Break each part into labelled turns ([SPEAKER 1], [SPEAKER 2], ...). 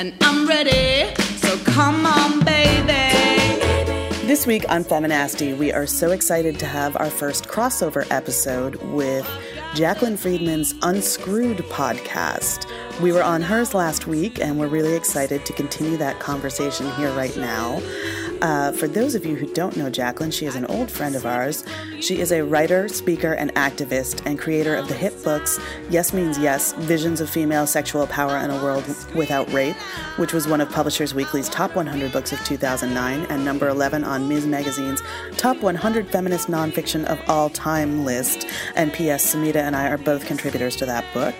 [SPEAKER 1] and I'm ready. So come on, baby.
[SPEAKER 2] This week on Feminasty, we are so excited to have our first crossover episode with Jaclyn Friedman's Unscrewed podcast. We were on hers last week, and we're really excited to continue that conversation here right now. Uh, for those of you who don't know Jaclyn, she is an old friend of ours. She is a writer, speaker, and activist, and creator of the hit books Yes Means Yes Visions of Female Sexual Power in a World Without Rape, which was one of Publishers Weekly's top 100 books of 2009 and number 11 on Ms. Magazine's top 100 feminist nonfiction of all time list. And P.S. Samhita and I are both contributors to that book.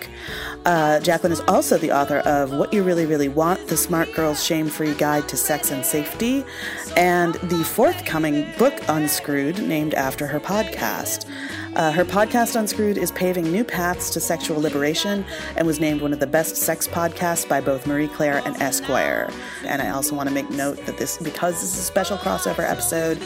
[SPEAKER 2] Uh, Jaclyn is also the author of What You Really, Really Want The Smart Girl's Shame Free Guide to Sex and Safety, and the forthcoming book Unscrewed, named after her podcast. Uh, her podcast Unscrewed is paving new paths to sexual liberation and was named one of the best sex podcasts by both Marie Claire and Esquire. And I also want to make note that this, because this is a special crossover episode,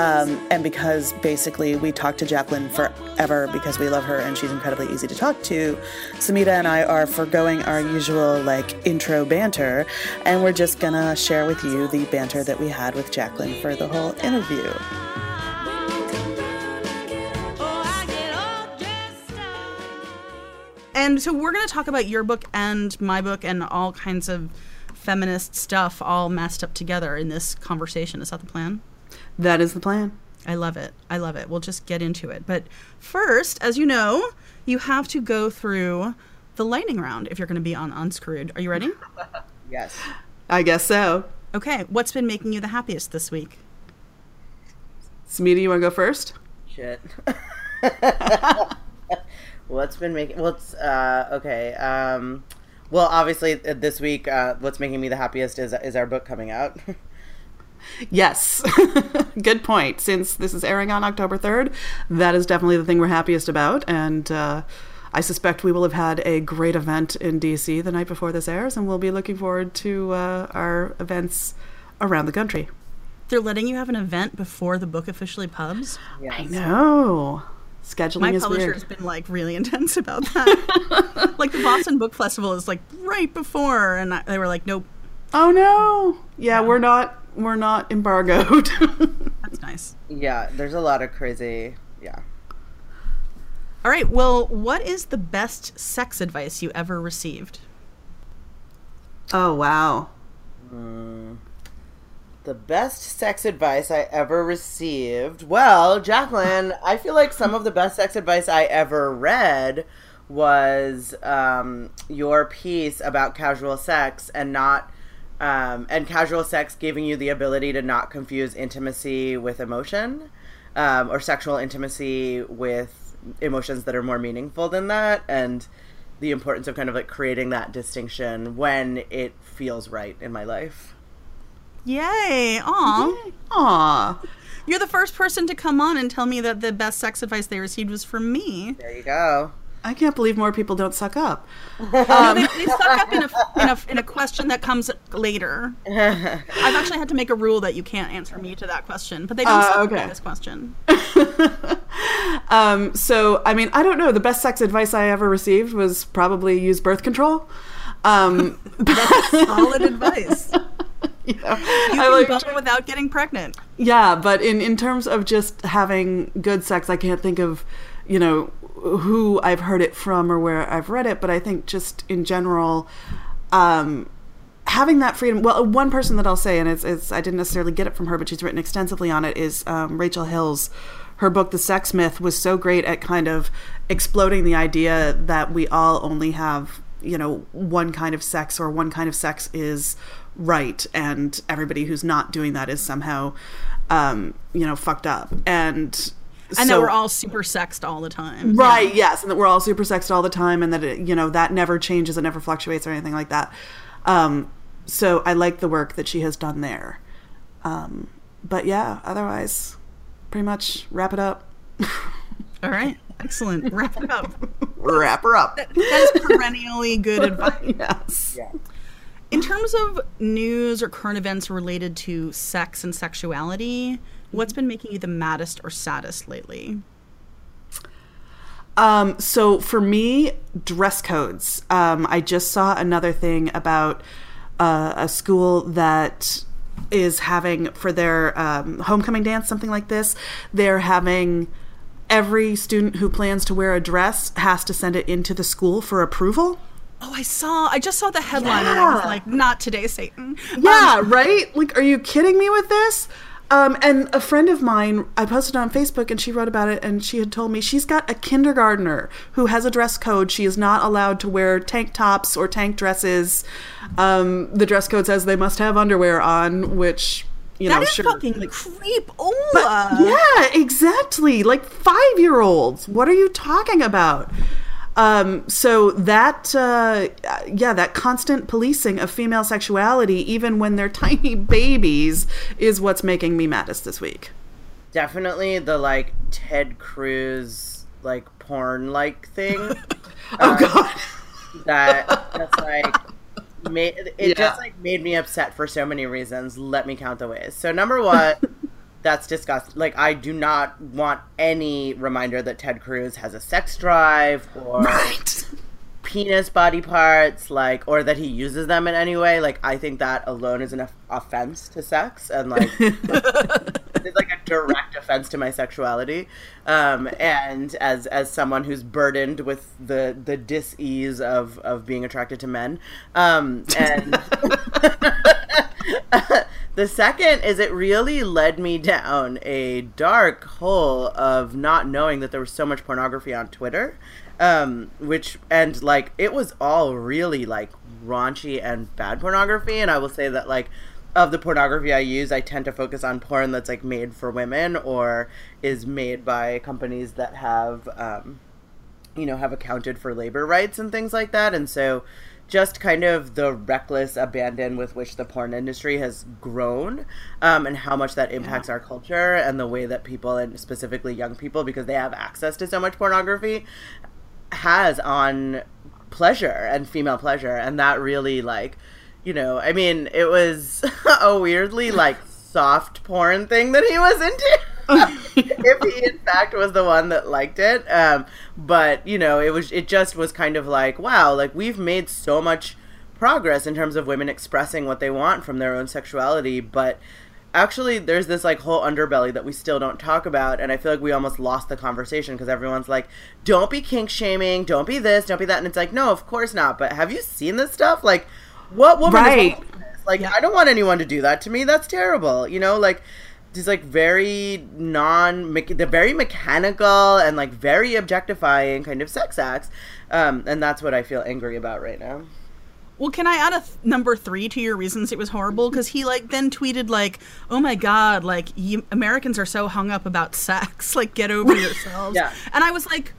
[SPEAKER 2] um, and because basically we talked to Jaclyn forever because we love her and she's incredibly easy to talk to, Samhita and I are foregoing our usual like intro banter and we're just gonna share with you the banter that we had with Jaclyn for the whole interview.
[SPEAKER 3] And so we're going to talk about your book and my book and all kinds of feminist stuff all messed up together in this conversation. Is that the plan?
[SPEAKER 2] That is the plan.
[SPEAKER 3] I love it. I love it. We'll just get into it. But first, as you know, you have to go through the lightning round if you're going to be on Unscrewed. Are you ready?
[SPEAKER 2] yes. I guess so.
[SPEAKER 3] Okay. What's been making you the happiest this week?
[SPEAKER 2] Samhita, you want to go first?
[SPEAKER 4] Shit. what's been making? What's uh, okay? Um, well, obviously uh, this week, uh, what's making me the happiest is is our book coming out.
[SPEAKER 2] Yes. Good point. Since this is airing on October 3rd, that is definitely the thing we're happiest about. And uh, I suspect we will have had a great event in DC the night before this airs, and we'll be looking forward to uh, our events around the country.
[SPEAKER 3] They're letting you have an event before the book officially pubs?
[SPEAKER 2] Yes. I know. Scheduling
[SPEAKER 3] My
[SPEAKER 2] is
[SPEAKER 3] publisher
[SPEAKER 2] weird.
[SPEAKER 3] has been like really intense about that. like the Boston Book Festival is like right before, and I, they were like, nope.
[SPEAKER 2] Oh no! Yeah, yeah. we're not we're not embargoed.
[SPEAKER 3] That's nice.
[SPEAKER 4] Yeah, there's a lot of crazy. Yeah.
[SPEAKER 3] All right. Well, what is the best sex advice you ever received?
[SPEAKER 2] Oh wow.
[SPEAKER 4] Mm, the best sex advice I ever received. Well, Jaclyn, I feel like some of the best sex advice I ever read was um, your piece about casual sex and not um, and casual sex giving you the ability to not confuse intimacy with emotion um, or sexual intimacy with emotions that are more meaningful than that and the importance of kind of like creating that distinction when it feels right in my life.
[SPEAKER 3] Yay. Aw.
[SPEAKER 2] Aw.
[SPEAKER 3] You're the first person to come on and tell me that the best sex advice they received was from me.
[SPEAKER 4] There you go
[SPEAKER 2] I can't believe more people don't suck up.
[SPEAKER 3] Um, no, they, they, suck up in a, in, a, in a question that comes later. I've actually had to make a rule that you can't answer me to that question, but they don't uh, suck okay. up in this question.
[SPEAKER 2] um, so, I mean, I don't know. The best sex advice I ever received was probably use birth control. Um,
[SPEAKER 3] That's solid advice.
[SPEAKER 2] You, know,
[SPEAKER 3] you can like, without getting pregnant.
[SPEAKER 2] Yeah, but in, in terms of just having good sex, I can't think of, you know, who I've heard it from or where I've read it, but I think just in general, um, having that freedom. Well, one person that I'll say, and it's, it's I didn't necessarily get it from her, but she's written extensively on it, is um, Rachel Hills. Her book, The Sex Myth, was so great at kind of exploding the idea that we all only have, you know, one kind of sex or one kind of sex is right, and everybody who's not doing that is somehow, um, you know, fucked up. And
[SPEAKER 3] and so, that we're all super sexed all the time.
[SPEAKER 2] Right, yeah. yes, and that we're all super sexed all the time and that it, you know, that never changes, it never fluctuates or anything like that. Um, so I like the work that she has done there. Um, but yeah, otherwise, pretty much wrap it up.
[SPEAKER 3] all right. Excellent. Wrap it up.
[SPEAKER 2] wrap her up.
[SPEAKER 3] that, that is perennially good advice.
[SPEAKER 2] yes.
[SPEAKER 4] Yeah.
[SPEAKER 3] In terms of news or current events related to sex and sexuality, What's been making you the maddest or saddest lately?
[SPEAKER 2] Um, so for me, dress codes. Um, I just saw another thing about uh, a school that is having for their um, homecoming dance something like this. They're having every student who plans to wear a dress has to send it into the school for approval.
[SPEAKER 3] Oh, I saw. I just saw the headline yeah. and I was like, "Not today, Satan."
[SPEAKER 2] Yeah, um, right. Like, are you kidding me with this? Um, and a friend of mine, I posted on Facebook and she wrote about it and she had told me she's got a kindergartner who has a dress code. She is not allowed to wear tank tops or tank dresses. Um, the dress code says they must have underwear on, which you
[SPEAKER 3] that
[SPEAKER 2] know,
[SPEAKER 3] is
[SPEAKER 2] sure.
[SPEAKER 3] fucking like, creep. Oh,
[SPEAKER 2] yeah, exactly. Like five year olds. What are you talking about? Um, so that, uh, yeah, that constant policing of female sexuality, even when they're tiny babies, is what's making me maddest this week.
[SPEAKER 4] Definitely the like Ted Cruz like porn like thing.
[SPEAKER 2] oh uh, God,
[SPEAKER 4] that that's like made it yeah. just like made me upset for so many reasons. Let me count the ways. So number one that's disgusting. Like, I do not want any reminder that Ted Cruz has a sex drive or right. penis body parts, like, or that he uses them in any way. Like, I think that alone is an offense to sex, and like, it's like a direct offense to my sexuality. Um, and as as someone who's burdened with the the dis-ease of of being attracted to men, um, and. The second is it really led me down a dark hole of not knowing that there was so much pornography on Twitter. Um, which and like it was all really like raunchy and bad pornography and I will say that like of the pornography I use, I tend to focus on porn that's like made for women or is made by companies that have um, you know, have accounted for labor rights and things like that. And so just kind of the reckless abandon with which the porn industry has grown um, and how much that impacts yeah. our culture and the way that people and specifically young people because they have access to so much pornography has on pleasure and female pleasure and that really like you know i mean it was a weirdly like soft porn thing that he was into if he in fact was the one that liked it. Um, but you know, it was it just was kind of like wow, like we've made so much progress in terms of women expressing what they want from their own sexuality, but actually there's this like whole underbelly that we still don't talk about and i feel like we almost lost the conversation because everyone's like don't be kink shaming don't be this don't be that and it's like no of course not but have you seen this stuff like what woman right. is like yeah. i don't want anyone to do that to me that's terrible you know like these like very non they're very mechanical and like very objectifying kind of sex acts um, and that's what i feel angry about right now
[SPEAKER 3] well, can I add a th- number three to your reasons it was horrible? Because he like then tweeted like, "Oh my god, like you, Americans are so hung up about sex. Like, get over yourselves."
[SPEAKER 4] yeah.
[SPEAKER 3] And I was like,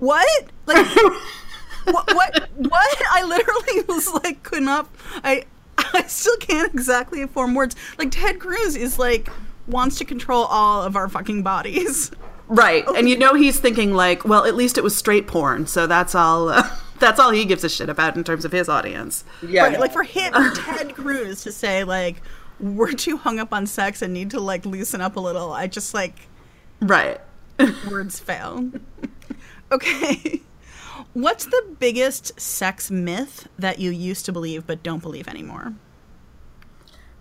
[SPEAKER 3] "What? Like, what? What? What?" I literally was like, could not. I I still can't exactly form words. Like Ted Cruz is like wants to control all of our fucking bodies.
[SPEAKER 2] Right. And you know he's thinking like, well, at least it was straight porn, so that's all uh, that's all he gives a shit about in terms of his audience.
[SPEAKER 3] Yeah. Right, like for him Ted Cruz to say like we're too hung up on sex and need to like loosen up a little. I just like
[SPEAKER 2] Right.
[SPEAKER 3] words fail. okay. What's the biggest sex myth that you used to believe but don't believe anymore?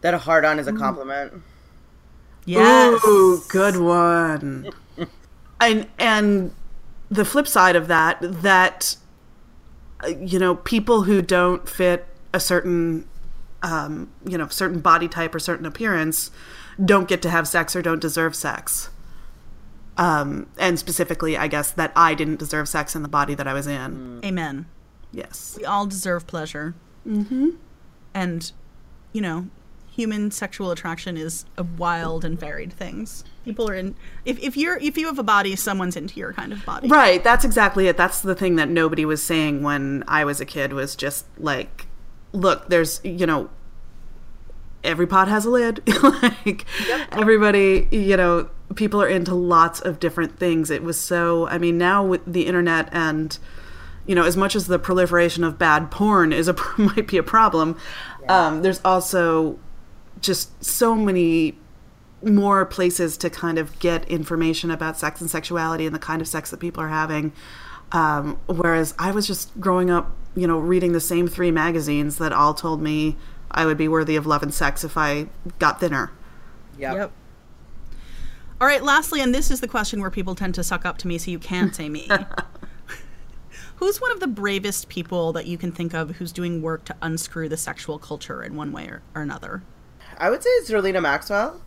[SPEAKER 4] That a hard on is a compliment.
[SPEAKER 2] Yes. Ooh, good one. and and the flip side of that that uh, you know people who don't fit a certain um, you know certain body type or certain appearance don't get to have sex or don't deserve sex um, and specifically, I guess that I didn't deserve sex in the body that I was in.
[SPEAKER 3] Mm. Amen.
[SPEAKER 2] Yes.
[SPEAKER 3] We all deserve pleasure.
[SPEAKER 2] Mm-hmm.
[SPEAKER 3] And, you know, human sexual attraction is a wild and varied things. People are in if, if you're if you have a body, someone's into your kind of body.
[SPEAKER 2] Right. That's exactly it. That's the thing that nobody was saying when I was a kid was just like look, there's you know every pot has a lid. like yep. everybody, you know, people are into lots of different things. It was so, I mean, now with the internet and, you know, as much as the proliferation of bad porn is a might be a problem, yeah. um, there's also just so many more places to kind of get information about sex and sexuality and the kind of sex that people are having. Um, whereas I was just growing up, you know, reading the same three magazines that all told me I would be worthy of love and sex if I got thinner.
[SPEAKER 4] Yep.
[SPEAKER 3] All right, lastly, and this is the question where people tend to suck up to me so you can't say me. who's one of the bravest people that you can think of who's doing work to unscrew the sexual culture in one way or, or another?
[SPEAKER 4] I would say it's Zerlina Maxwell.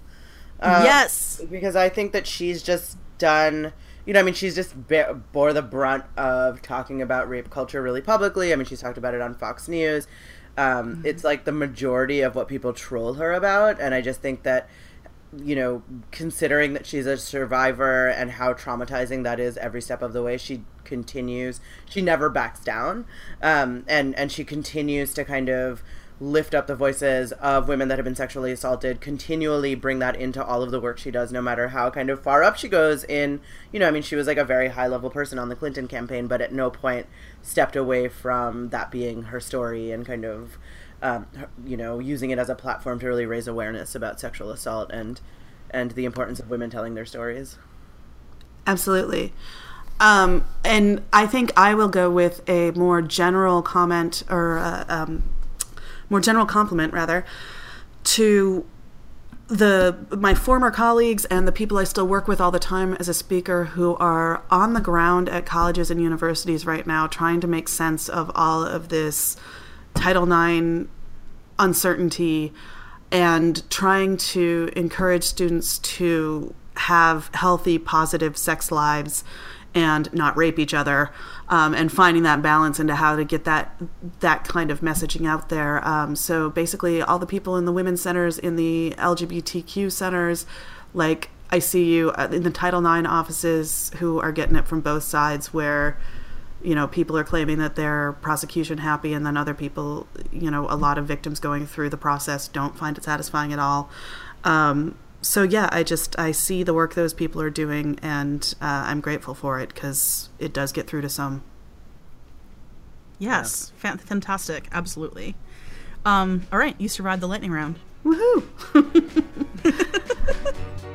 [SPEAKER 4] Uh,
[SPEAKER 3] yes.
[SPEAKER 4] Because I think that she's just done, you know, I mean, she's just be- bore the brunt of talking about rape culture really publicly. I mean, she's talked about it on Fox News. Um,
[SPEAKER 3] Mm-hmm.
[SPEAKER 4] It's like the majority of what people troll her about. And I just think that, you know, considering that she's a survivor and how traumatizing that is every step of the way, she continues. She never backs down, um, and and she continues to kind of lift up the voices of women that have been sexually assaulted. Continually bring that into all of the work she does, no matter how kind of far up she goes. In you know, I mean, she was like a very high level person on the Clinton campaign, but at no point stepped away from that being her story and kind of um, you know, using it as a platform to really raise awareness about sexual assault and and the importance of women telling their stories.
[SPEAKER 2] Absolutely. Um, and I think I will go with a more general comment or uh, um, more general compliment, rather, to the my former colleagues and the people I still work with all the time as a speaker who are on the ground at colleges and universities right now trying to make sense of all of this Title IX uncertainty and trying to encourage students to have healthy, positive sex lives and not rape each other, um, and finding that balance into how to get that that kind of messaging out there. Um, so basically, all the people in the women's centers, in the LGBTQ centers, like I see you uh, in the Title IX offices who are getting it from both sides, where you know people are claiming that they're prosecution happy and then other people you know a lot of victims going through the process don't find it satisfying at all um, so yeah i just i see the work those people are doing and uh, i'm grateful for it because it does get through to some
[SPEAKER 3] Yes. Fan- fantastic. Absolutely. Um, all right, you survived the lightning round.
[SPEAKER 2] woohoo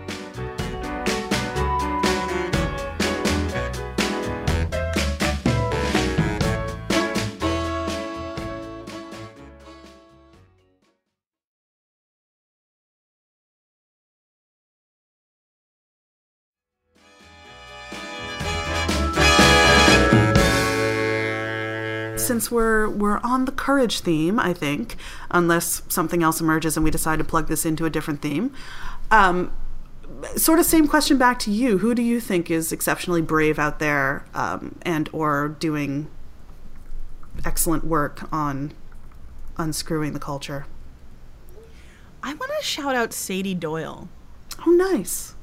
[SPEAKER 2] since we're we're on the courage theme, I think, unless something else emerges and we decide to plug this into a different theme. Um, sort of same question back to you. Who do you think is exceptionally brave out there um, and or doing excellent work on unscrewing the culture?
[SPEAKER 3] I want to shout out Sady Doyle.
[SPEAKER 2] Oh, nice.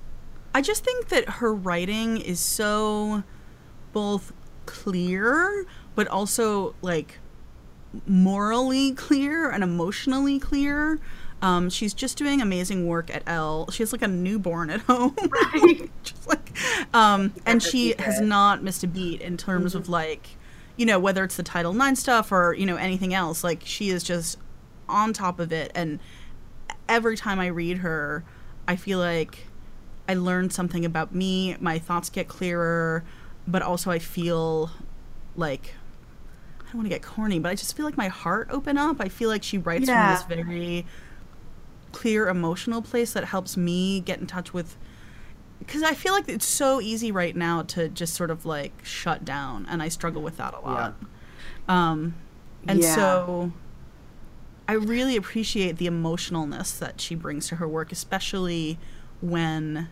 [SPEAKER 3] I just think that her writing is so both clear, but also like morally clear and emotionally clear. Um, she's just doing amazing work at Elle. She has like a newborn at home, just like, um, and she has not missed a beat in terms of like, you know, whether it's the Title IX stuff or you know anything else. Like she is just on top of it, and every time I read her, I feel like I learn something about me. My thoughts get clearer, but also I feel like I don't want to get corny, but I just feel like my heart open up. I feel like she writes
[SPEAKER 2] Yeah.
[SPEAKER 3] from this very clear emotional place that helps me get in touch with because I feel like it's so easy right now to just sort of like shut down, and I struggle with that a lot. Um, and
[SPEAKER 2] Yeah.
[SPEAKER 3] so I really appreciate the emotionalness that she brings to her work, especially when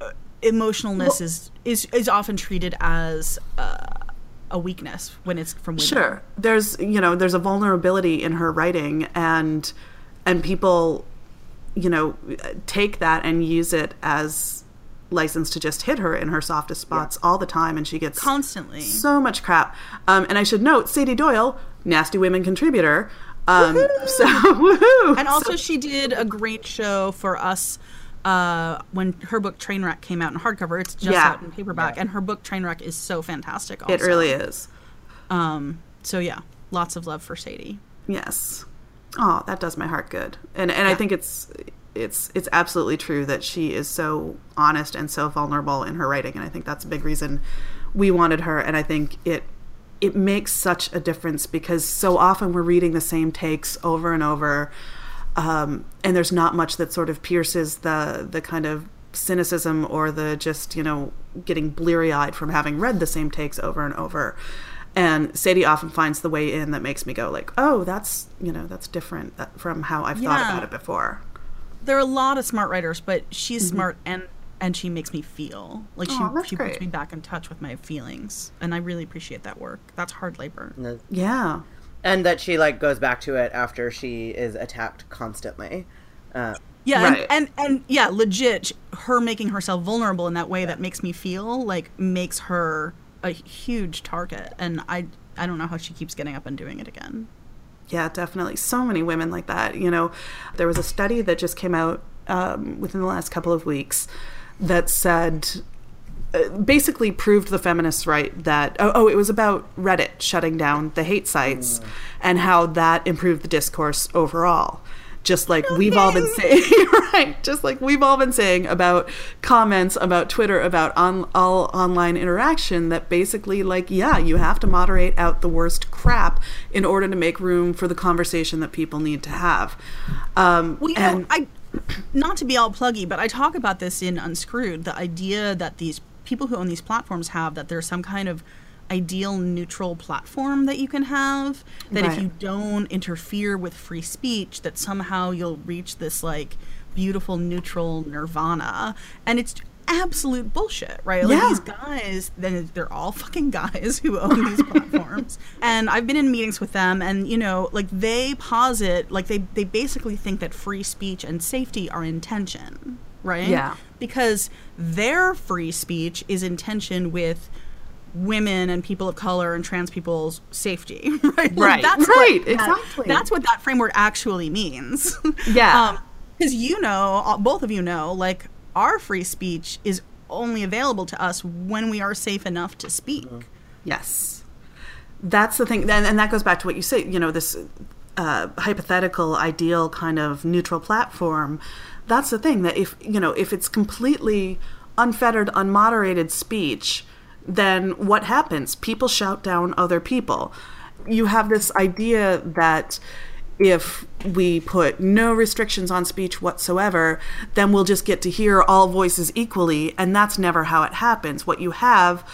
[SPEAKER 3] uh, emotionalness is, is is often treated as uh, a weakness when it's from women.
[SPEAKER 2] Sure. There's you know there's a vulnerability in her writing and and people you know take that and use it as license to just hit her in her softest spots all the time and she gets
[SPEAKER 3] constantly.
[SPEAKER 2] so much crap. Um, and I should note Sady Doyle, nasty women contributor. Um, so woohoo!
[SPEAKER 3] and also she did a great show for us uh, when her book Trainwreck came out in hardcover. It's just
[SPEAKER 2] Yeah.
[SPEAKER 3] out in paperback, and her book Trainwreck is so fantastic. Also.
[SPEAKER 2] it really is.
[SPEAKER 3] Um, so yeah, lots of love for Sady.
[SPEAKER 2] Yes. Oh, that does my heart good. And and I think it's it's it's absolutely true that she is so honest and so vulnerable in her writing, and I think that's a big reason we wanted her. And I think it it makes such a difference because so often we're reading the same takes over and over, um, and there's not much that sort of pierces the the kind of cynicism or the just you know getting bleary eyed from having read the same takes over and over. And Sady often finds the way in that makes me go like, oh, that's you know that's different uh, from how I've thought about it before.
[SPEAKER 3] there are a lot of smart writers, but she's smart and and she makes me feel like she
[SPEAKER 2] Mm-hmm. Aw, that's
[SPEAKER 3] she puts me back in touch with my feelings, and I really appreciate that work. That's hard labor.
[SPEAKER 2] Yeah.
[SPEAKER 4] And that she like goes back to it after she is attacked constantly. Uh,
[SPEAKER 3] Yeah,
[SPEAKER 2] Right.
[SPEAKER 3] and, and and yeah, legit, her making herself vulnerable in that way that makes me feel like makes her a huge target, and I I don't know how she keeps getting up and doing it again.
[SPEAKER 2] Yeah, definitely. So many women like that. You know, there was a study that just came out um, within the last couple of weeks that said basically proved the feminists right that oh, oh it was about reddit shutting down the hate sites and how that improved the discourse overall. Just like we've all been saying right just like we've all been saying about comments about twitter about on all online interaction that basically like yeah you have to moderate out the worst crap in order to make room for the conversation that people need to have. Um
[SPEAKER 3] Well, you
[SPEAKER 2] and
[SPEAKER 3] know, I not to be all pluggy, but I talk about this in Unscrewed. The idea that these people who own these platforms have that there's some kind of ideal neutral platform that you can have that if you don't interfere with free speech that somehow you'll reach this like beautiful neutral nirvana. And it's absolute bullshit right? Like
[SPEAKER 2] Yeah.
[SPEAKER 3] these guys then they're all fucking guys who own these platforms. And i've been in meetings with them and you know like they posit like they they basically think that free speech and safety are in tension right?
[SPEAKER 2] Yeah.
[SPEAKER 3] Because their free speech is in tension with women and people of color and trans people's safety right
[SPEAKER 2] Right.
[SPEAKER 3] that's
[SPEAKER 2] Right,
[SPEAKER 3] what that-
[SPEAKER 2] exactly.
[SPEAKER 3] that's what that framework actually means
[SPEAKER 2] Yeah.
[SPEAKER 3] because you know both of you know like our free speech is only available to us when we are safe enough to speak
[SPEAKER 2] Yes. That's the thing. And, and that goes back to what you say, you know, this uh, hypothetical, ideal kind of neutral platform. That's the thing that if, you know, if it's completely unfettered, unmoderated speech, then what happens? People shout down other people. You have this idea that if we put no restrictions on speech whatsoever, then we'll just get to hear all voices equally. And that's never how it happens. What you have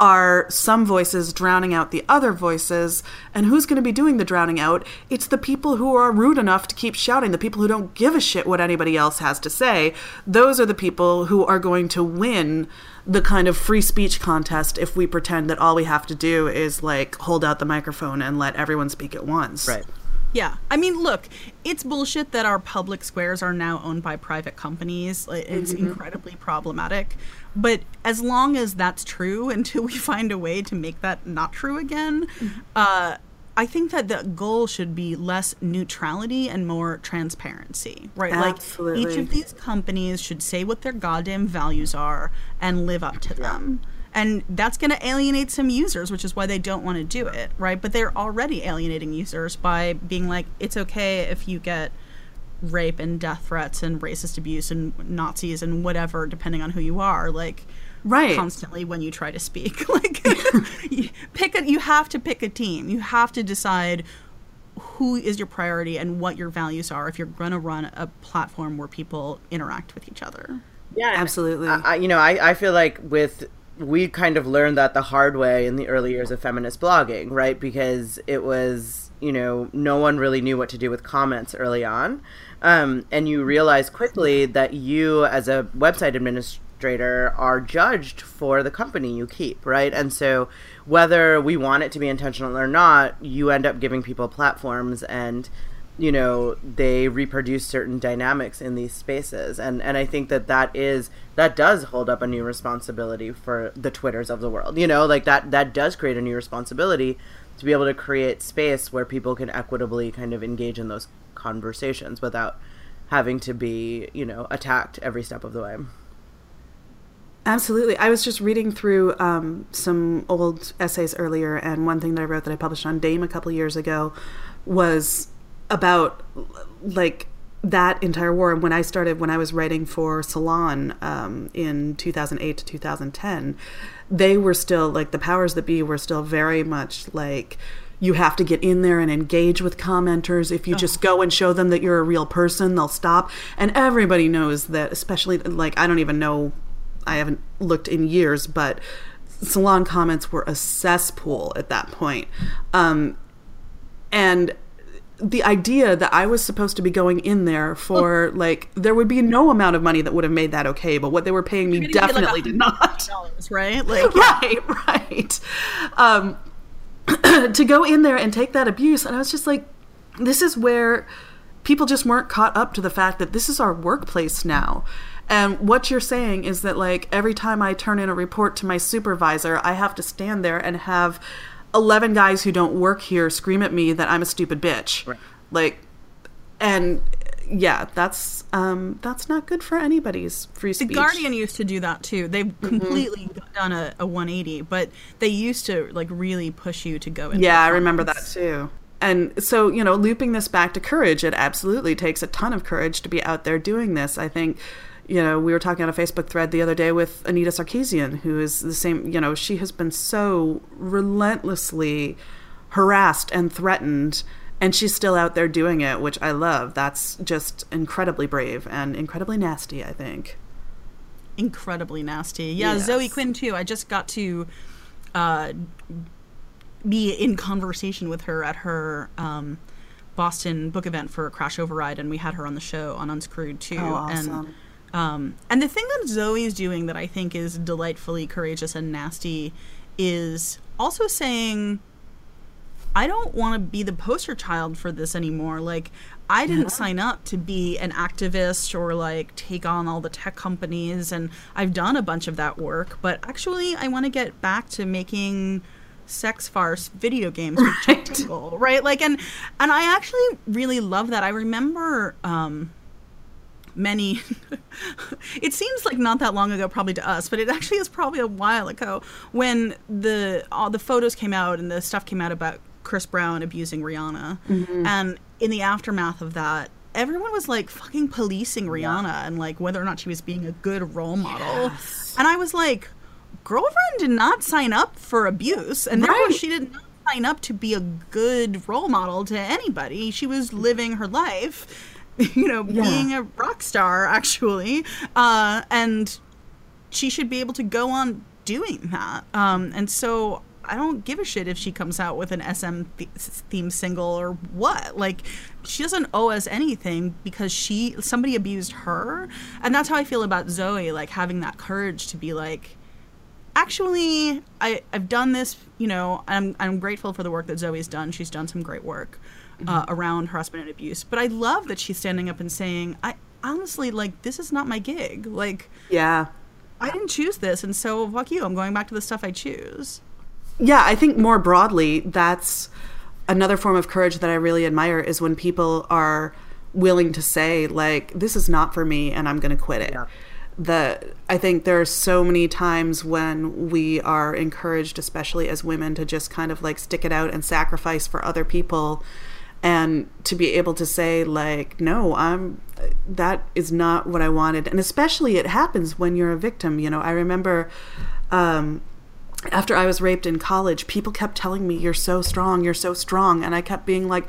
[SPEAKER 2] are some voices drowning out the other voices. And who's going to be doing the drowning out? It's the people who are rude enough to keep shouting, the people who don't give a shit what anybody else has to say. Those are the people who are going to win the kind of free speech contest if we pretend that all we have to do is like hold out the microphone and let everyone speak at once.
[SPEAKER 4] right.
[SPEAKER 3] Yeah. I mean, look, it's bullshit that our public squares are now owned by private companies. It's incredibly problematic. But as long as that's true, until we find a way to make that not true again, uh, I think that the goal should be less neutrality and more transparency, right? Like each of these companies should say what their goddamn values are and live up to them. And that's going to alienate some users, which is why they don't want to do it, right? But they're already alienating users by being like, it's okay if you get rape and death threats and racist abuse and Nazis and whatever, depending on who you are, like
[SPEAKER 2] Right.
[SPEAKER 3] constantly when you try to speak. like, you pick a, you have to pick a team. You have to decide who is your priority and what your values are if you're going to run a platform where people interact with each other.
[SPEAKER 4] Yeah,
[SPEAKER 2] Absolutely.
[SPEAKER 4] I, I- you know, I, I feel like with we kind of learned that the hard way in the early years of feminist blogging, right? Because it was, you know, no one really knew what to do with comments early on. Um, and you realize quickly that you, as a website administrator, are judged for the company you keep, right? And so, whether we want it to be intentional or not, you end up giving people platforms and you know they reproduce certain dynamics in these spaces and and i think that that is that does hold up a new responsibility for the twitters of the world you know like that that does create a new responsibility to be able to create space where people can equitably kind of engage in those conversations without having to be you know attacked every step of the way
[SPEAKER 2] Absolutely. I was just reading through um, some old essays earlier, and one thing that I wrote that I published on Dame a couple years ago was about like that entire war. And when i started when i was writing for salon um, in 2008 to 2010 they were still like the powers that be were still very much like you have to get in there and engage with commenters. If you just go and show them that you're a real person they'll stop. And everybody knows that especially like i don't even know i haven't looked in years but salon comments were a cesspool at that point. Um, and the idea that I was supposed to be going in there for like there would be no amount of money that would have made that okay, but what they were paying me
[SPEAKER 3] get, like,
[SPEAKER 2] definitely did not.
[SPEAKER 3] right? Like,
[SPEAKER 2] Right, right. Um, to go in there and take that abuse, and I was just like, this is where people just weren't caught up to the fact that this is our workplace now. And what you're saying is that like every time I turn in a report to my supervisor, I have to stand there and have 11 guys who don't work here scream at me that I'm a stupid bitch.
[SPEAKER 4] Right.
[SPEAKER 2] Like and yeah, that's um that's not good for anybody's free speech. The.
[SPEAKER 3] Guardian used to do that too. They've
[SPEAKER 2] Mm-hmm.
[SPEAKER 3] completely done a, a 180, but they used to like really push you to go into
[SPEAKER 2] Yeah, I remember that too. And so, you know, looping this back to courage, it absolutely takes a ton of courage to be out there doing this. I think, you know, we were talking on a Facebook thread the other day with Anita Sarkeesian, who is the same, you know, she has been so relentlessly harassed and threatened, and she's still out there doing it, which I love. That's just incredibly brave and incredibly nasty, I think.
[SPEAKER 3] incredibly nasty. Yeah,
[SPEAKER 2] Yes.
[SPEAKER 3] Zoe Quinn too. I just got to uh, be in conversation with her at her um, Boston book event for Crash Override, and we had her on the show on Unscrewed too.
[SPEAKER 2] Oh,
[SPEAKER 3] And
[SPEAKER 2] awesome.
[SPEAKER 3] Um, and the thing that Zoe is doing that I think is delightfully courageous and nasty is also saying, I don't want to be the poster child for this anymore. Like, I didn't sign up to be an activist or like take on all the tech companies, and I've done a bunch of that work, but actually, I want to get back to making sex farce video games with tech people, right? Like, and and I actually really love that. I remember. Um, many it seems like not that long ago probably to us but it actually is probably a while ago when the all the photos came out and the stuff came out about chris brown abusing rihanna. Mm-hmm. And in the aftermath of that everyone was like fucking policing rihanna and like whether or not she was being a good role model. And i was like girlfriend did not sign up for abuse and therefore she did not sign up to be a good role model to anybody. She was living her life you know
[SPEAKER 2] Yeah.
[SPEAKER 3] being a rock star actually uh, and she should be able to go on doing that. Um, and so i don't give a shit if she comes out with an sm th- theme single or what. Like she doesn't owe us anything because she somebody abused her. And that's how i feel about zoe like having that courage to be like actually I, i've done this you know I'm, I'm grateful for the work that zoe's done. She's done some great work uh, around harassment and abuse but i love that she's standing up and saying i honestly like this is not my gig like
[SPEAKER 2] Yeah.
[SPEAKER 3] i didn't choose this and so fuck you i'm going back to the stuff i choose
[SPEAKER 2] yeah, I think more broadly, that's another form of courage that I really admire is when people are willing to say, like, this is not for me and I'm going to quit it.
[SPEAKER 4] Yeah.
[SPEAKER 2] The I think there are so many times when we are encouraged, especially as women, to just kind of like stick it out and sacrifice for other people and to be able to say like no i'm that is not what i wanted and especially it happens when you're a victim you know i remember um after I was raped in college, people kept telling me, You're so strong, you're so strong. And I kept being like,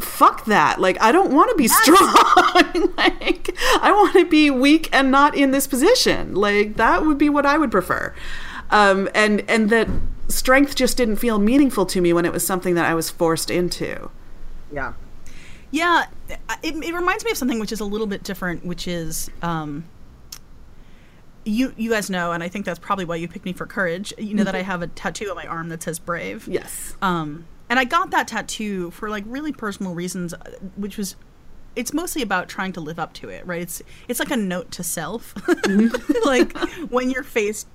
[SPEAKER 2] Fuck that. Like, I don't want to be strong. like, I want to be weak and not in this position. Like, that would be what I would prefer. Um, and, and that strength just didn't feel meaningful to me when it was something that I was forced into.
[SPEAKER 4] Yeah.
[SPEAKER 3] Yeah, it, it reminds me of something which is a little bit different, which is um, you you guys know, and I think that's probably why you picked me for courage. You know that I have a tattoo on my arm that says brave.
[SPEAKER 2] Yes.
[SPEAKER 3] Um, and I got that tattoo for like really personal reasons, uh, which was it's mostly about trying to live up to it, right? It's it's like a note to self, like when you're faced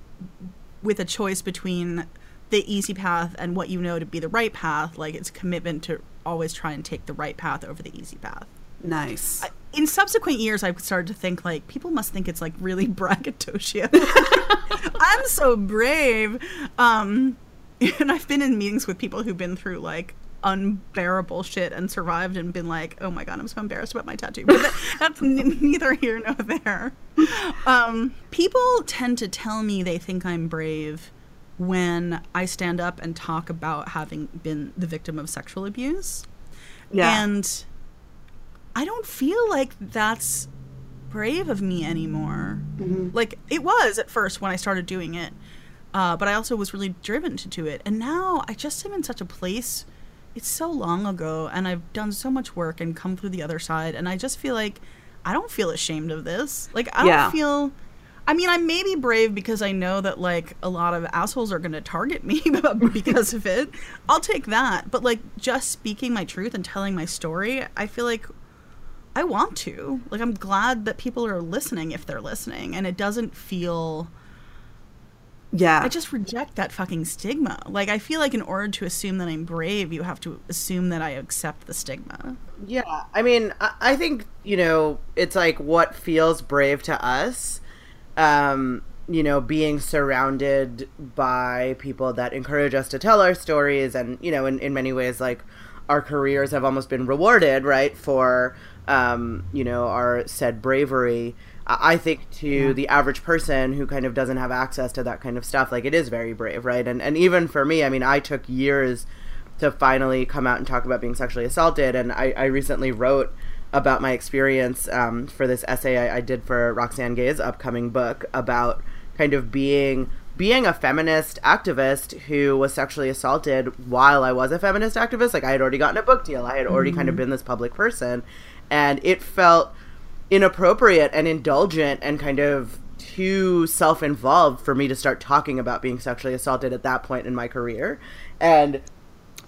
[SPEAKER 3] with a choice between the easy path and what you know to be the right path, like it's commitment to always try and take the right path over the easy path.
[SPEAKER 2] Nice.
[SPEAKER 3] In subsequent years, I've started to think like people must think it's like really braggadocio. I'm so brave, um, and I've been in meetings with people who've been through like unbearable shit and survived and been like, oh my god, I'm so embarrassed about my tattoo. But that, that's n- neither here nor there. Um, people tend to tell me they think I'm brave when I stand up and talk about having been the victim of sexual abuse.
[SPEAKER 2] Yeah.
[SPEAKER 3] And I don't feel like that's brave of me anymore. Like it was at first when I started doing it, uh, but I also was really driven to do it. And now I just am in such a place. It's so long ago, and I've done so much work and come through the other side, and I just feel like I don't feel ashamed of this. Like I
[SPEAKER 2] Yeah.
[SPEAKER 3] don't feel. I mean, I may be brave because I know that like a lot of assholes are going to target me because of it. I'll take that. But like just speaking my truth and telling my story, I feel like I want to. Like I'm glad that people are listening if they're listening and it doesn't feel
[SPEAKER 2] yeah.
[SPEAKER 3] I just reject that fucking stigma. Like I feel like in order to assume that I'm brave, you have to assume that I accept the stigma.
[SPEAKER 4] Yeah, I mean, I, I think you know it's like what feels brave to us. Um, you know, being surrounded by people that encourage us to tell our stories, and you know, in in many ways, like our careers have almost been rewarded, right, for um, you know our said bravery. I I think to the average person who kind of doesn't have access to that kind of stuff, like it is very brave, right? And and even for me, I mean, I took years to finally come out and talk about being sexually assaulted. And I, I recently wrote about my experience um, for this essay I, I did for Roxane Gay's upcoming book about kind of being being a feminist activist who was sexually assaulted while I was a feminist activist. Like I had already gotten a book deal. I had already kind of been this public person, and it felt inappropriate and indulgent and kind of too self-involved for me to start talking about being sexually assaulted at that point in my career and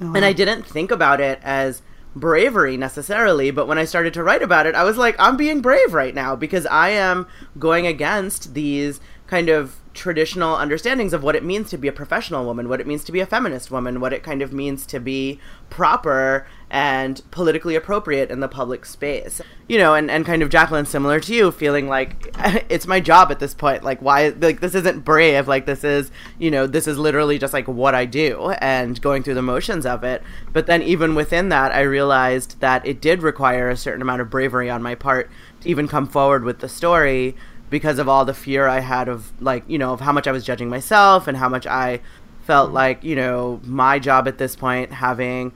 [SPEAKER 4] and I didn't think about it as bravery necessarily, but when I started to write about it, I was like, I'm being brave right now because I am going against these kind of traditional understandings of what it means to be a professional woman, what it means to be a feminist woman, what it kind of means to be proper and politically appropriate in the public space. You know, and, and kind of Jaclyn, similar to you, feeling like it's my job at this point. Like, why, like, this isn't brave. Like, this is, you know, this is literally just like what I do and going through the motions of it. But then, even within that, I realized that it did require a certain amount of bravery on my part to even come forward with the story because of all the fear I had of, like, you know, of how much I was judging myself and how much I felt like, you know, my job at this point, having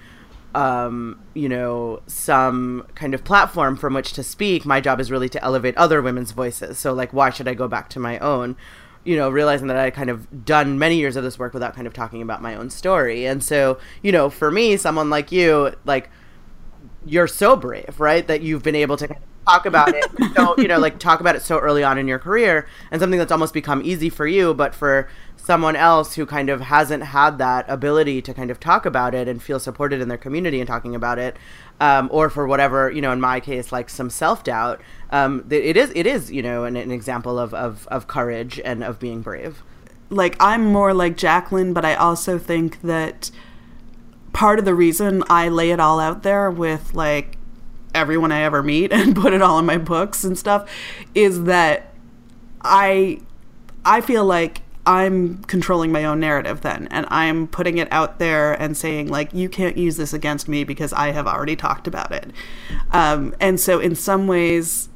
[SPEAKER 4] um, you know, some kind of platform from which to speak, my job is really to elevate other women's voices. So, like, why should I go back to my own? You know, realizing that I kind of done many years of this work without kind of talking about my own story. And so, you know, for me, someone like you, like, you're so brave, right? That you've been able to talk about it. Don't, you know, like talk about it so early on in your career and something that's almost become easy for you, but for someone else who kind of hasn't had that ability to kind of talk about it and feel supported in their community and talking about it, um, or for whatever, you know, in my case, like some self doubt, um, it is, it is, you know, an, an example of, of, of courage and of being brave.
[SPEAKER 2] like I'm more like Jaclyn, but I also think that part of the reason I lay it all out there with like everyone I ever meet and put it all in my books and stuff is that I I feel like I'm controlling my own narrative then and I'm putting it out there and saying like you can't use this against me because I have already talked about it. Um, and so in some ways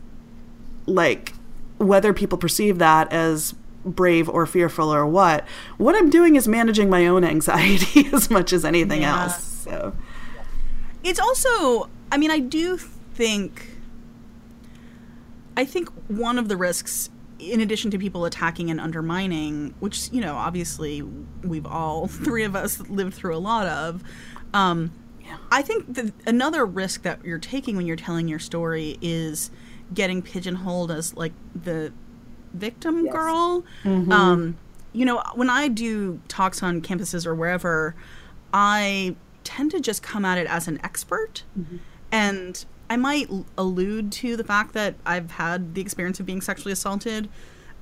[SPEAKER 2] like whether people perceive that as brave or fearful or what what i'm doing is managing my own anxiety as much as anything
[SPEAKER 3] Yeah.
[SPEAKER 2] else so
[SPEAKER 3] It's also, I mean, I do think, I think one of the risks, in addition to people attacking and undermining, which, you know, obviously we've all, three of us, lived through a lot of, um, I think that another risk that you're taking when you're telling your story is getting pigeonholed as like the victim girl. Um, you know, when I do talks on campuses or wherever, I tend to just come at it as an expert. And I might allude to the fact that I've had the experience of being sexually assaulted.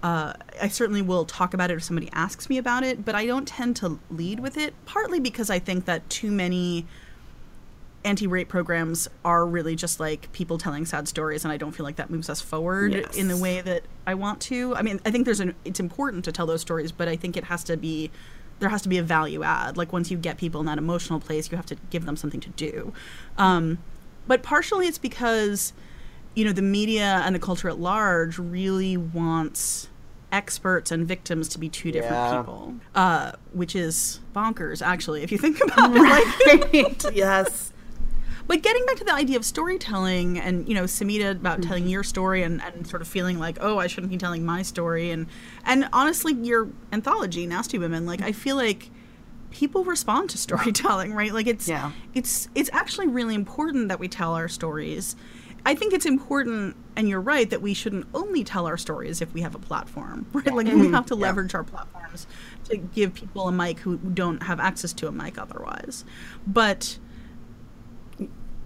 [SPEAKER 3] Uh, I certainly will talk about it if somebody asks me about it, but I don't tend to lead with it, partly because I think that too many anti-rape programs are really just like people telling sad stories and i don't feel like that moves us forward
[SPEAKER 2] Yes.
[SPEAKER 3] in the way that i want to i mean i think there's an it's important to tell those stories but i think it has to be there has to be a value add. Like once you get people in that emotional place, you have to give them something to do. Um, but partially it's because you know the media and the culture at large really wants experts and victims to be two different
[SPEAKER 4] Yeah.
[SPEAKER 3] people, uh, which is bonkers actually if you think about it. Like,
[SPEAKER 2] Right. yes.
[SPEAKER 3] but getting back to the idea of storytelling and, you know, Samhita about telling
[SPEAKER 2] Mm-hmm.
[SPEAKER 3] your story and, and sort of feeling like, oh, I shouldn't be telling my story. And, and honestly, your anthology, Nasty Women, like, I feel like people respond to storytelling, right? Like it's,
[SPEAKER 2] Yeah.
[SPEAKER 3] it's, it's actually really important that we tell our stories. I think it's important, and you're right, that we shouldn't only tell our stories if we have a platform, right? Like we have to leverage our platforms to give people a mic who don't have access to a mic otherwise. But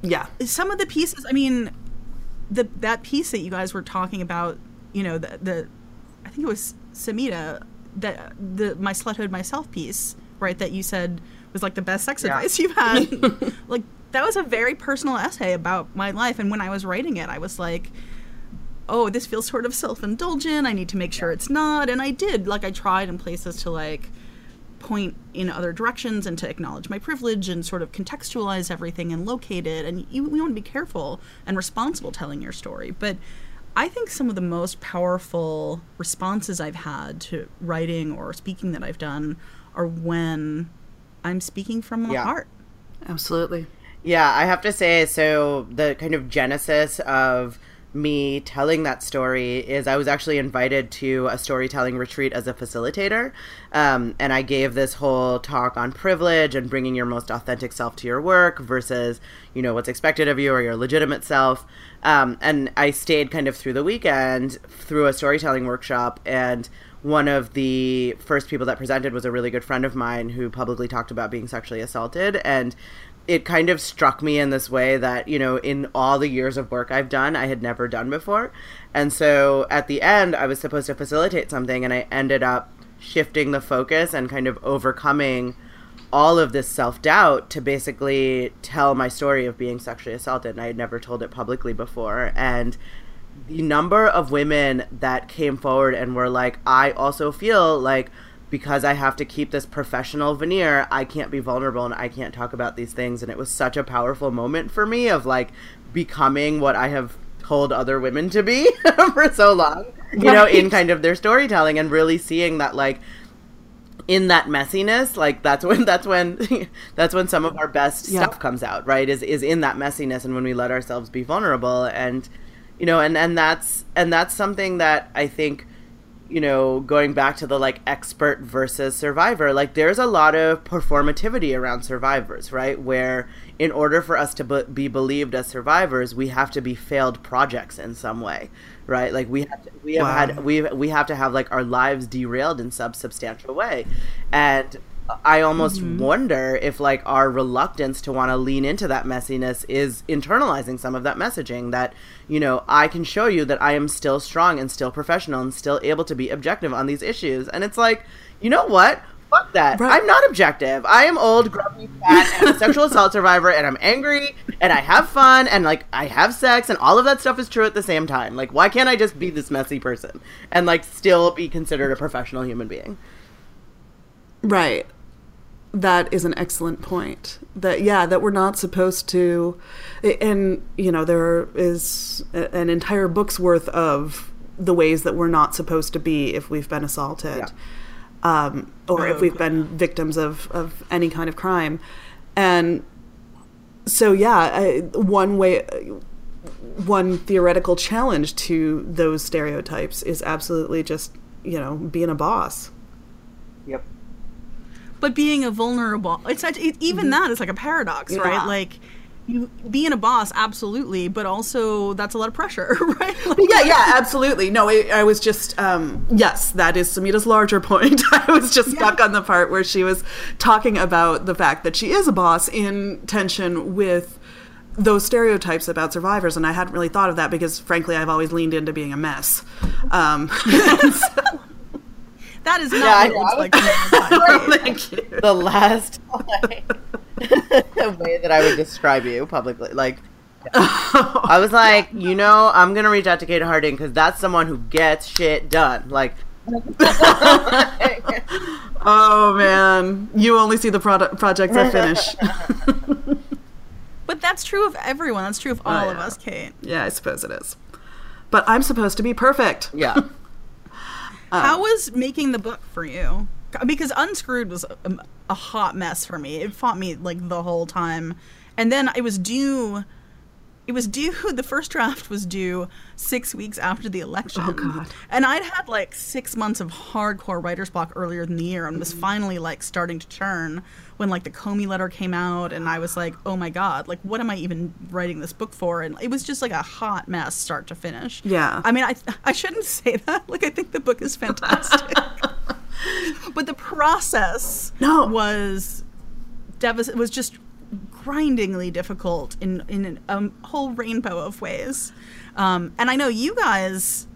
[SPEAKER 2] Yeah.
[SPEAKER 3] some of the pieces i mean the that piece that you guys were talking about you know the, the i think it was Samhita that the my sluthood myself piece right that you said was like the best sex
[SPEAKER 4] Yeah.
[SPEAKER 3] advice you've had like that was a very personal essay about my life and when i was writing it i was like oh this feels sort of self-indulgent i need to make sure it's not and i did like i tried in places to like point in other directions and to acknowledge my privilege and sort of contextualize everything and locate it. And you, we want to be careful and responsible telling your story. But I think some of the most powerful responses I've had to writing or speaking that I've done are when I'm speaking from the
[SPEAKER 4] Yeah.
[SPEAKER 3] heart.
[SPEAKER 2] Absolutely.
[SPEAKER 4] Yeah, I have to say, so the kind of genesis of me telling that story is I was actually invited to a storytelling retreat as a facilitator. Um, and I gave this whole talk on privilege and bringing your most authentic self to your work versus, you know, what's expected of you or your legitimate self. Um, and I stayed kind of through the weekend through a storytelling workshop. And one of the first people that presented was a really good friend of mine who publicly talked about being sexually assaulted. And it kind of struck me in this way that you know in all the years of work I've done I had never done before. And so at the end I was supposed to facilitate something and I ended up shifting the focus and kind of overcoming all of this self-doubt to basically tell my story of being sexually assaulted. And I had never told it publicly before. And the number of women that came forward and were like I also feel like because I have to keep this professional veneer, I can't be vulnerable and I can't talk about these things. And it was such a powerful moment for me of like becoming what I have told other women to be for so long, you know, in kind of their storytelling and really seeing that like in that messiness like that's when that's when that's when some of our best
[SPEAKER 2] Yeah.
[SPEAKER 4] stuff comes out right is is in that messiness and when we let ourselves be vulnerable and you know and and that's and that's something that i think you know going back to the like expert versus survivor like there's a lot of performativity around survivors right? Where in order for us to be, be believed as survivors we have to be failed projects in some way right? Like we have to, we have
[SPEAKER 2] Wow.
[SPEAKER 4] had we we have to have like our lives derailed in some substantial way. And i almost mm-hmm. wonder if like our reluctance to want to lean into that messiness is internalizing some of that messaging that you know i can show you that i am still strong and still professional and still able to be objective on these issues and it's like you know what Fuck that.
[SPEAKER 2] Right.
[SPEAKER 4] I'm not objective. I am old, grumpy, fat, and a sexual assault survivor, and I'm angry, and I have fun, and like I have sex, and all of that stuff is true at the same time. Like, why can't I just be this messy person and like still be considered a professional human being?
[SPEAKER 2] Right. That is an excellent point. That yeah, that we're not supposed to, and you know there is an entire book's worth of the ways that we're not supposed to be if we've been assaulted,
[SPEAKER 4] Yeah.
[SPEAKER 2] um, or if we've been victims of of any kind of crime, and so yeah, I, one way. One theoretical challenge to those stereotypes is absolutely just, you know, being a boss.
[SPEAKER 3] But being a vulnerable it's such it, even that is like a paradox
[SPEAKER 2] Yeah.
[SPEAKER 3] right like you being a boss absolutely but also that's a lot of pressure right like,
[SPEAKER 2] yeah, yeah, absolutely. No, I, I was just, um, yes, that is Samhita's larger point. I was just stuck on the part where she was talking about the fact that she is a boss in tension with those stereotypes about survivors. And I hadn't really thought of that because, frankly, I've always leaned into being a mess. Um,
[SPEAKER 3] that is not
[SPEAKER 4] Yeah,
[SPEAKER 3] what it looks
[SPEAKER 4] I
[SPEAKER 3] like to me all the
[SPEAKER 2] thank you.
[SPEAKER 4] The last way that I would describe you publicly, like. I was like, you know, I'm gonna reach out to Kate Harding because that's someone who gets shit done. Like,
[SPEAKER 2] oh man, you only see the product projects I finish.
[SPEAKER 3] But that's true of everyone. That's true of oh, all of
[SPEAKER 2] yeah.
[SPEAKER 3] us, Kate.
[SPEAKER 2] yeah, I suppose it is. But I'm supposed to be perfect.
[SPEAKER 4] Yeah.
[SPEAKER 3] How um, was making the book for you? Because Unscrewed was a, a hot mess for me. It fought me like the whole time, and then it was due. It was due. The first draft was due six weeks after the election.
[SPEAKER 2] Oh, God.
[SPEAKER 3] And I'd had like six months of hardcore writer's block earlier in the year, and was finally like starting to turn when like the Comey letter came out, and I was like, oh my god, like what am I even writing this book for? And it was just like a hot mess, start to finish.
[SPEAKER 2] Yeah.
[SPEAKER 3] I mean, I I shouldn't say that. Like I think the book is fantastic. but the process
[SPEAKER 2] No.
[SPEAKER 3] was devas- was just grindingly difficult in in a whole rainbow of ways. Um, and I know you guys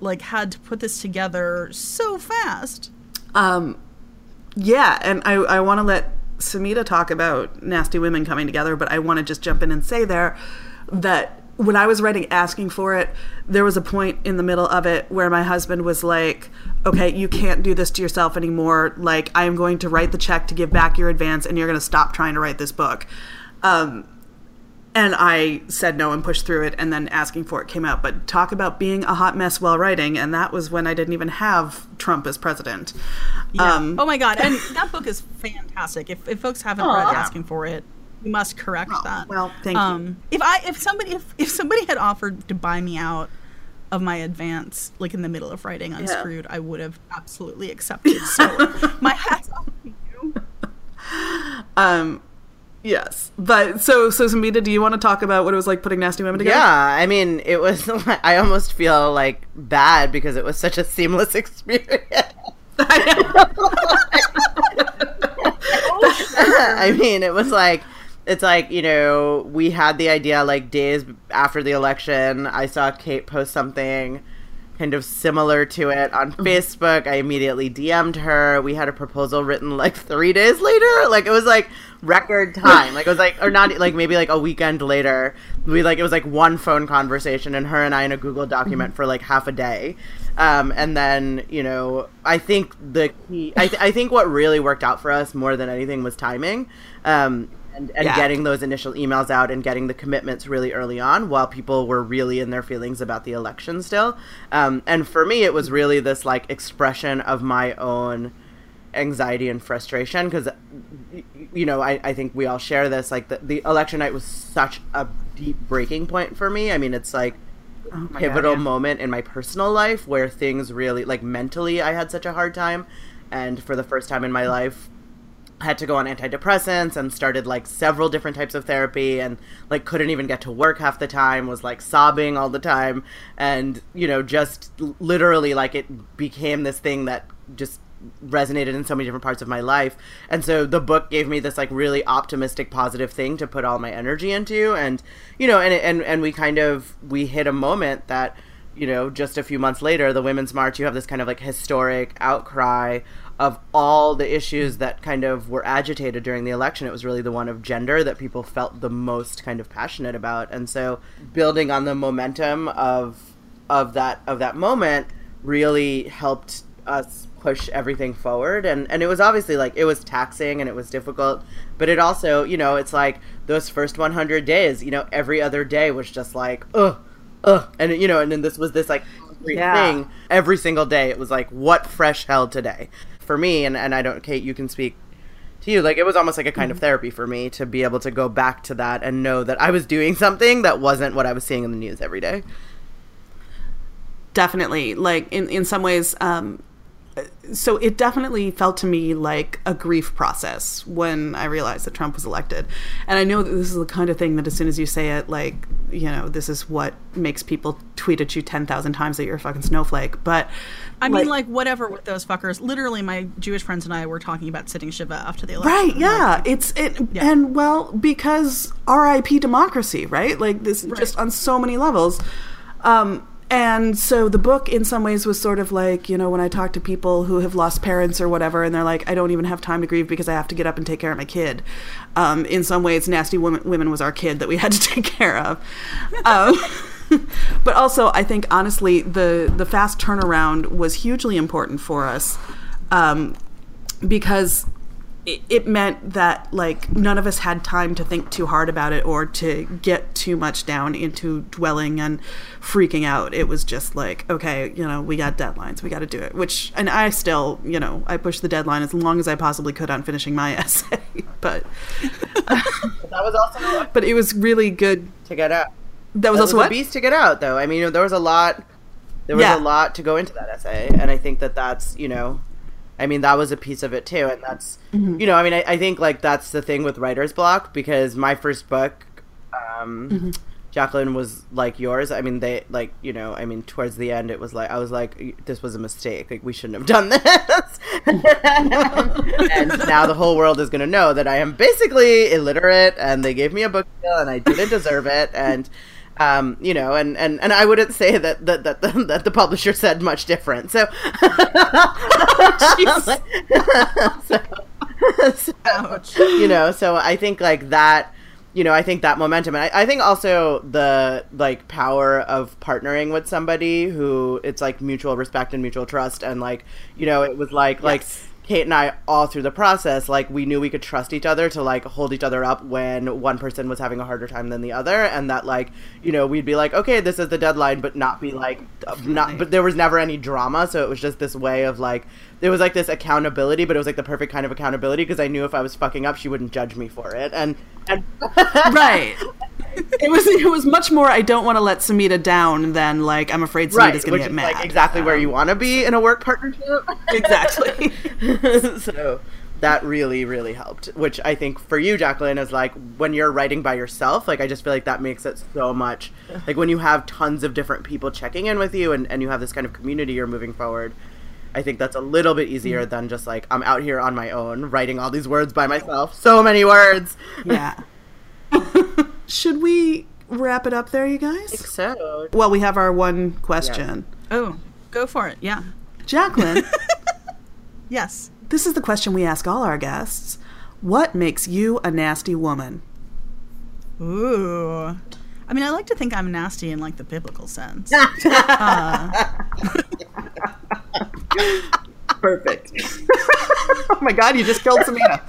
[SPEAKER 3] like had to put this together so fast.
[SPEAKER 2] Um, yeah, and I, I want to let Samhita talk about nasty women coming together, but I want to just jump in and say there that when I was writing Asking for It, there was a point in the middle of it where my husband was like, okay, you can't do this to yourself anymore. Like, I am going to write the check to give back your advance, and you're going to stop trying to write this book. Um, and I said no and pushed through it, and then asking for it came out. But talk about being a hot mess while writing, and that was when I didn't even have Trump as president. Um,
[SPEAKER 3] oh my god! And that book is fantastic. If, if folks haven't read Asking for It, you must correct that.
[SPEAKER 2] well, thank you.
[SPEAKER 3] um, If I if somebody if, if somebody had offered to buy me out of my advance, like in the middle of writing Unscrewed, I would have absolutely accepted. So my hats off to you.
[SPEAKER 2] um, yes, but so so Samhita, do you want to talk about what it was like putting nasty women together?
[SPEAKER 4] Yeah, I mean, it was. I almost feel like bad because it was such a seamless experience. I mean, it was like it's like you know we had the idea like days after the election. I saw Kate post something kind of similar to it on Facebook. I immediately DM'd her. We had a proposal written like three days later. Like it was like record time. Like it was like or not like maybe like a weekend later. We like it was like one phone conversation and her and I in a Google document for like half a day. Um, and then you know I think the key. I, th- I think what really worked out for us more than anything was timing. Um, and, and
[SPEAKER 2] Yeah.
[SPEAKER 4] getting those initial emails out and getting the commitments really early on while people were really in their feelings about the election still. Um, and for me, it was really this like expression of my own anxiety and frustration because, you know, I, I think we all share this. Like the, the election night was such a deep breaking point for me. I mean, it's like
[SPEAKER 2] Oh
[SPEAKER 4] pivotal
[SPEAKER 2] God, yeah.
[SPEAKER 4] moment in my personal life where things really like mentally I had such a hard time and for the first time in my life had to go on antidepressants and started like several different types of therapy and like couldn't even get to work half the time was like sobbing all the time. And you know just literally like it became this thing that just resonated in so many different parts of my life. And so the book gave me this like really optimistic positive thing to put all my energy into. And you know and and and we kind of we hit a moment that you know just a few months later the women's march you have this kind of like historic outcry of all the issues that kind of were agitated during the election. It was really the one of gender that people felt the most kind of passionate about. And so building on the momentum of of that of that moment really helped us push everything forward. And and it was obviously like it was taxing and it was difficult but it also you know it's like those first 100 days you know every other day was just like ugh ugh. And you know and then this was this like
[SPEAKER 2] Yeah.
[SPEAKER 4] thing every single day. It was like what fresh hell today? For me and and I don't Kate you can speak to you. Like it was almost like a kind of therapy for me to be able to go back to that and know that I was doing something that wasn't what I was seeing in the news every day.
[SPEAKER 2] Definitely. Like in in some ways um so it definitely felt to me like a grief process when I realized that Trump was elected. And I know that this is the kind of thing that as soon as you say it, like, you know, this is what makes people tweet at you 10,000 times that you're a fucking snowflake. But
[SPEAKER 3] I mean, like whatever with those fuckers. Literally, my Jewish friends and I were talking about sitting shiva after the election.
[SPEAKER 2] Right, yeah. It's it
[SPEAKER 3] Yeah.
[SPEAKER 2] and well, because RIP democracy, right? Like this just on so many levels. Um and so the book in some ways was sort of like, you know, when I talk to people who have lost parents or whatever and they're like, I don't even have time to grieve because I have to get up and take care of my kid. Um, in some ways, Nasty Women, Women was our kid that we had to take care of. Um, but also, I think honestly, the the fast turnaround was hugely important for us um, because it, it meant that like none of us had time to think too hard about it or to get too much down into dwelling and freaking out. It was just like, okay, you know, we got deadlines, we got to do it. Which, and I still, you know, I pushed the deadline as long as I possibly could on finishing my essay, but
[SPEAKER 4] That was also
[SPEAKER 2] but it was really good.
[SPEAKER 4] to get out.
[SPEAKER 2] That was
[SPEAKER 4] That
[SPEAKER 2] also
[SPEAKER 4] was a beast to get out, though. I mean, there was a lot. There was
[SPEAKER 2] Yeah.
[SPEAKER 4] a lot to go into that essay, and I think that that's you know, I mean, that was a piece of it too, and that's
[SPEAKER 2] Mm-hmm.
[SPEAKER 4] you know, I mean, I, I think like that's the thing with writer's block because my first book, um,
[SPEAKER 2] Mm-hmm.
[SPEAKER 4] Jaclyn was like yours. I mean, they like you know, I mean, towards the end, it was like I was like, this was a mistake. Like we shouldn't have done this. and now the whole world is gonna know that I am basically illiterate, and they gave me a book deal, and I didn't deserve it, and. Um, you know, and, and, and I wouldn't say that that, that, the, that the publisher said much different. So, so, so you know so i think like that you know i think that momentum and I, I think also the like power of partnering with somebody who it's like mutual respect and mutual trust and like you know it was like like kate and i all through the process like we knew we could trust each other to like hold each other up when one person was having a harder time than the other and that like you know we'd be like okay this is the deadline but not be like not but there was never any drama so it was just this way of like there was like this accountability, but it was like the perfect kind of accountability because I knew if I was fucking up, she wouldn't judge me for it. And and
[SPEAKER 2] right. It was it was much more. I don't want to let Samhita down than like I'm afraid Samhita's
[SPEAKER 4] right,
[SPEAKER 2] going to get mad.
[SPEAKER 4] like exactly where you want to be in a work partnership.
[SPEAKER 2] exactly.
[SPEAKER 4] so that really really helped which i think for you Jaclyn is like when you're writing by yourself like i just feel like that makes it so much like when you have tons of different people checking in with you and, and you have this kind of community you're moving forward i think that's a little bit easier than just like i'm out here on my own writing all these words by myself so many words
[SPEAKER 2] yeah. Should we wrap it up there, you guys?
[SPEAKER 4] so
[SPEAKER 2] Well, we have our one question.
[SPEAKER 3] Oh, go for it. Yeah.
[SPEAKER 2] Jaclyn,
[SPEAKER 3] Yes.
[SPEAKER 2] this is the question we ask all our guests. What makes you a nasty woman?
[SPEAKER 3] Ooh. I mean, I like to think I'm nasty in like the biblical sense. Uh,
[SPEAKER 2] Perfect. oh my god, you just killed Samhita.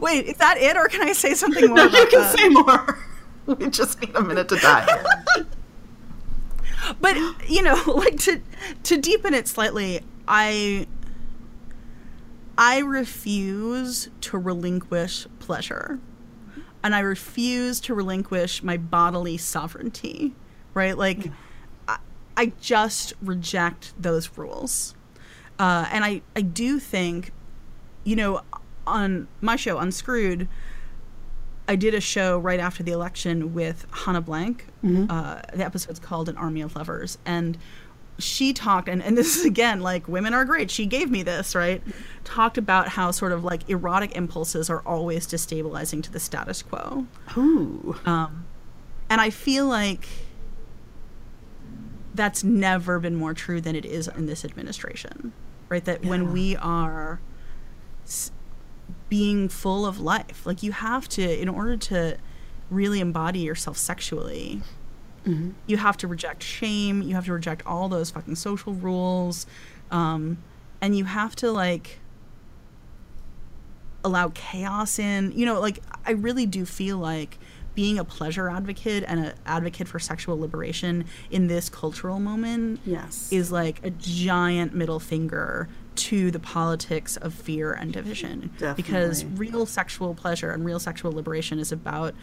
[SPEAKER 3] Wait, is that it, or can I say something more?
[SPEAKER 2] you
[SPEAKER 3] about
[SPEAKER 2] can
[SPEAKER 3] that?
[SPEAKER 2] say more. We just need a minute to die.
[SPEAKER 3] but you know like to to deepen it slightly i i refuse to relinquish pleasure and i refuse to relinquish my bodily sovereignty right like I, I just reject those rules uh, and i i do think you know on my show unscrewed I did a show right after the election with Hanne Blank. Uh, the episode's called An Army of Lovers. And she talked, and, and this is again like women are great. She gave me this, right? Talked about how sort of like erotic impulses are always destabilizing to the status quo.
[SPEAKER 2] Ooh.
[SPEAKER 3] Um, and I feel like that's never been more true than it is in this administration, right? That
[SPEAKER 2] Yeah.
[SPEAKER 3] when we are s- being full of life, like you have to, in order to really embody yourself sexually, you have to reject shame, you have to reject all those fucking social rules, um, and you have to like allow chaos in. You know, like I really do feel like being a pleasure advocate and an advocate for sexual liberation in this cultural moment
[SPEAKER 2] Yes.
[SPEAKER 3] is like a giant middle finger to the politics of fear and division because real sexual pleasure and real sexual liberation is about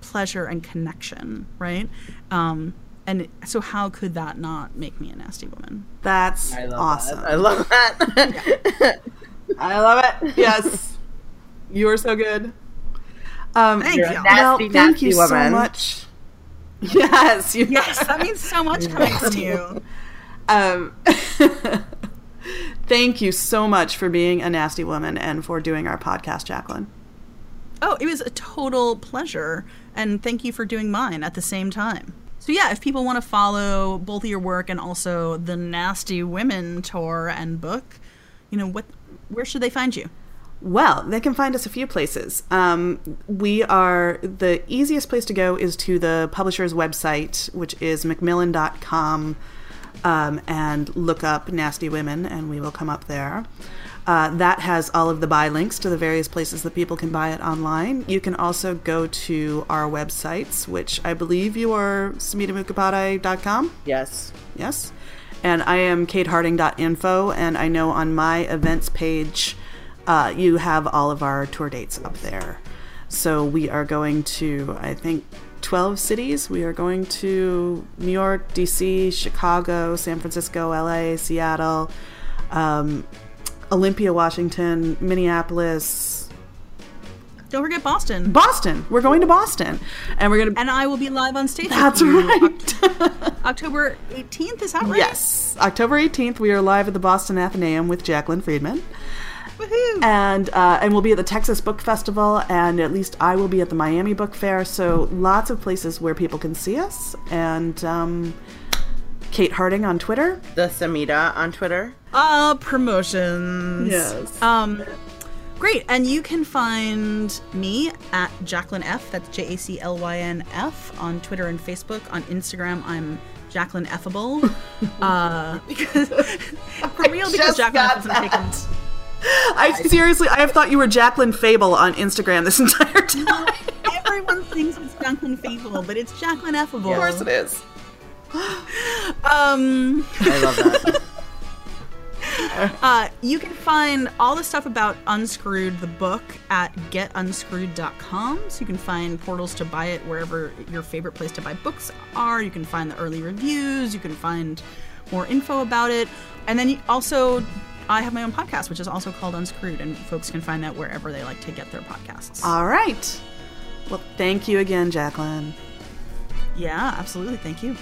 [SPEAKER 3] pleasure and connection right um, and so how could that not make me a nasty woman
[SPEAKER 2] That's
[SPEAKER 4] I love
[SPEAKER 2] awesome.
[SPEAKER 4] that. i love that
[SPEAKER 2] I love it. Yes. you are so good. Um,
[SPEAKER 3] Thank
[SPEAKER 4] You're
[SPEAKER 3] you.
[SPEAKER 4] a
[SPEAKER 2] well,
[SPEAKER 4] nasty,
[SPEAKER 2] thank
[SPEAKER 4] nasty
[SPEAKER 2] you so much. Yes. You
[SPEAKER 3] yes that means so much coming from you
[SPEAKER 2] Um, thank you so much for being a nasty woman and for doing our podcast, Jaclyn.
[SPEAKER 3] Oh, it was a total pleasure. And thank you for doing mine at the same time. So, yeah, if people want to follow both of your work and also the Nasty Women tour and book, you know, what, where should they find you?
[SPEAKER 2] Well, they can find us a few places. Um, we are the easiest place to go is to the publisher's website, which is macmillan.com, um, and look up Nasty Women, and we will come up there. Uh, that has all of the buy links to the various places that people can buy it online. You can also go to our websites, which I believe you are samhitamukhopadhyay.com.
[SPEAKER 4] Yes.
[SPEAKER 2] Yes. And I am kateharding.info, and I know on my events page, uh, you have all of our tour dates up there. So we are going to, I think, 12 cities. We are going to New York, DC, Chicago, San Francisco, LA, Seattle, um, Olympia, Washington, Minneapolis,
[SPEAKER 3] Don't forget Boston.
[SPEAKER 2] Boston. We're going to Boston. And we're going to.
[SPEAKER 3] and I will be live on stage.
[SPEAKER 2] That's right.
[SPEAKER 3] October 18th, is that right?
[SPEAKER 2] Yes. October 18th, we are live at the Boston Athenaeum with Jaclyn Friedman.
[SPEAKER 3] Woohoo!
[SPEAKER 2] and uh, and we'll be at the Texas Book Festival, and at least I will be at the Miami Book Fair. So lots of places where people can see us. And um, Kate Harding on Twitter.
[SPEAKER 4] The Samhita on Twitter.
[SPEAKER 3] Uh, promotions.
[SPEAKER 2] Yes.
[SPEAKER 3] Um, great. And you can find me at Jaclyn F. That's J A C L Y N F on Twitter and Facebook. On Instagram, I'm Jaclyn Effable. uh, because for real, because Jaclyn
[SPEAKER 4] got
[SPEAKER 3] F isn't taken.
[SPEAKER 2] I seriously, I have thought you were Jaclyn Fable on Instagram this entire time.
[SPEAKER 3] Everyone thinks it's Jaclyn Fable, but it's Jaclyn Effable.
[SPEAKER 2] Of course it is.
[SPEAKER 3] Um,
[SPEAKER 4] I love that.
[SPEAKER 3] uh, you can find all the stuff about Unscrewed, the book, at getunscrewed.com. So you can find portals to buy it wherever your favorite place to buy books are. You can find the early reviews. You can find more info about it. And then you also, I have my own podcast, which is also called Unscrewed, and folks can find that wherever they like to get their podcasts.
[SPEAKER 2] All right. Well, thank you again, Jaclyn.
[SPEAKER 3] yeah, absolutely. Thank you.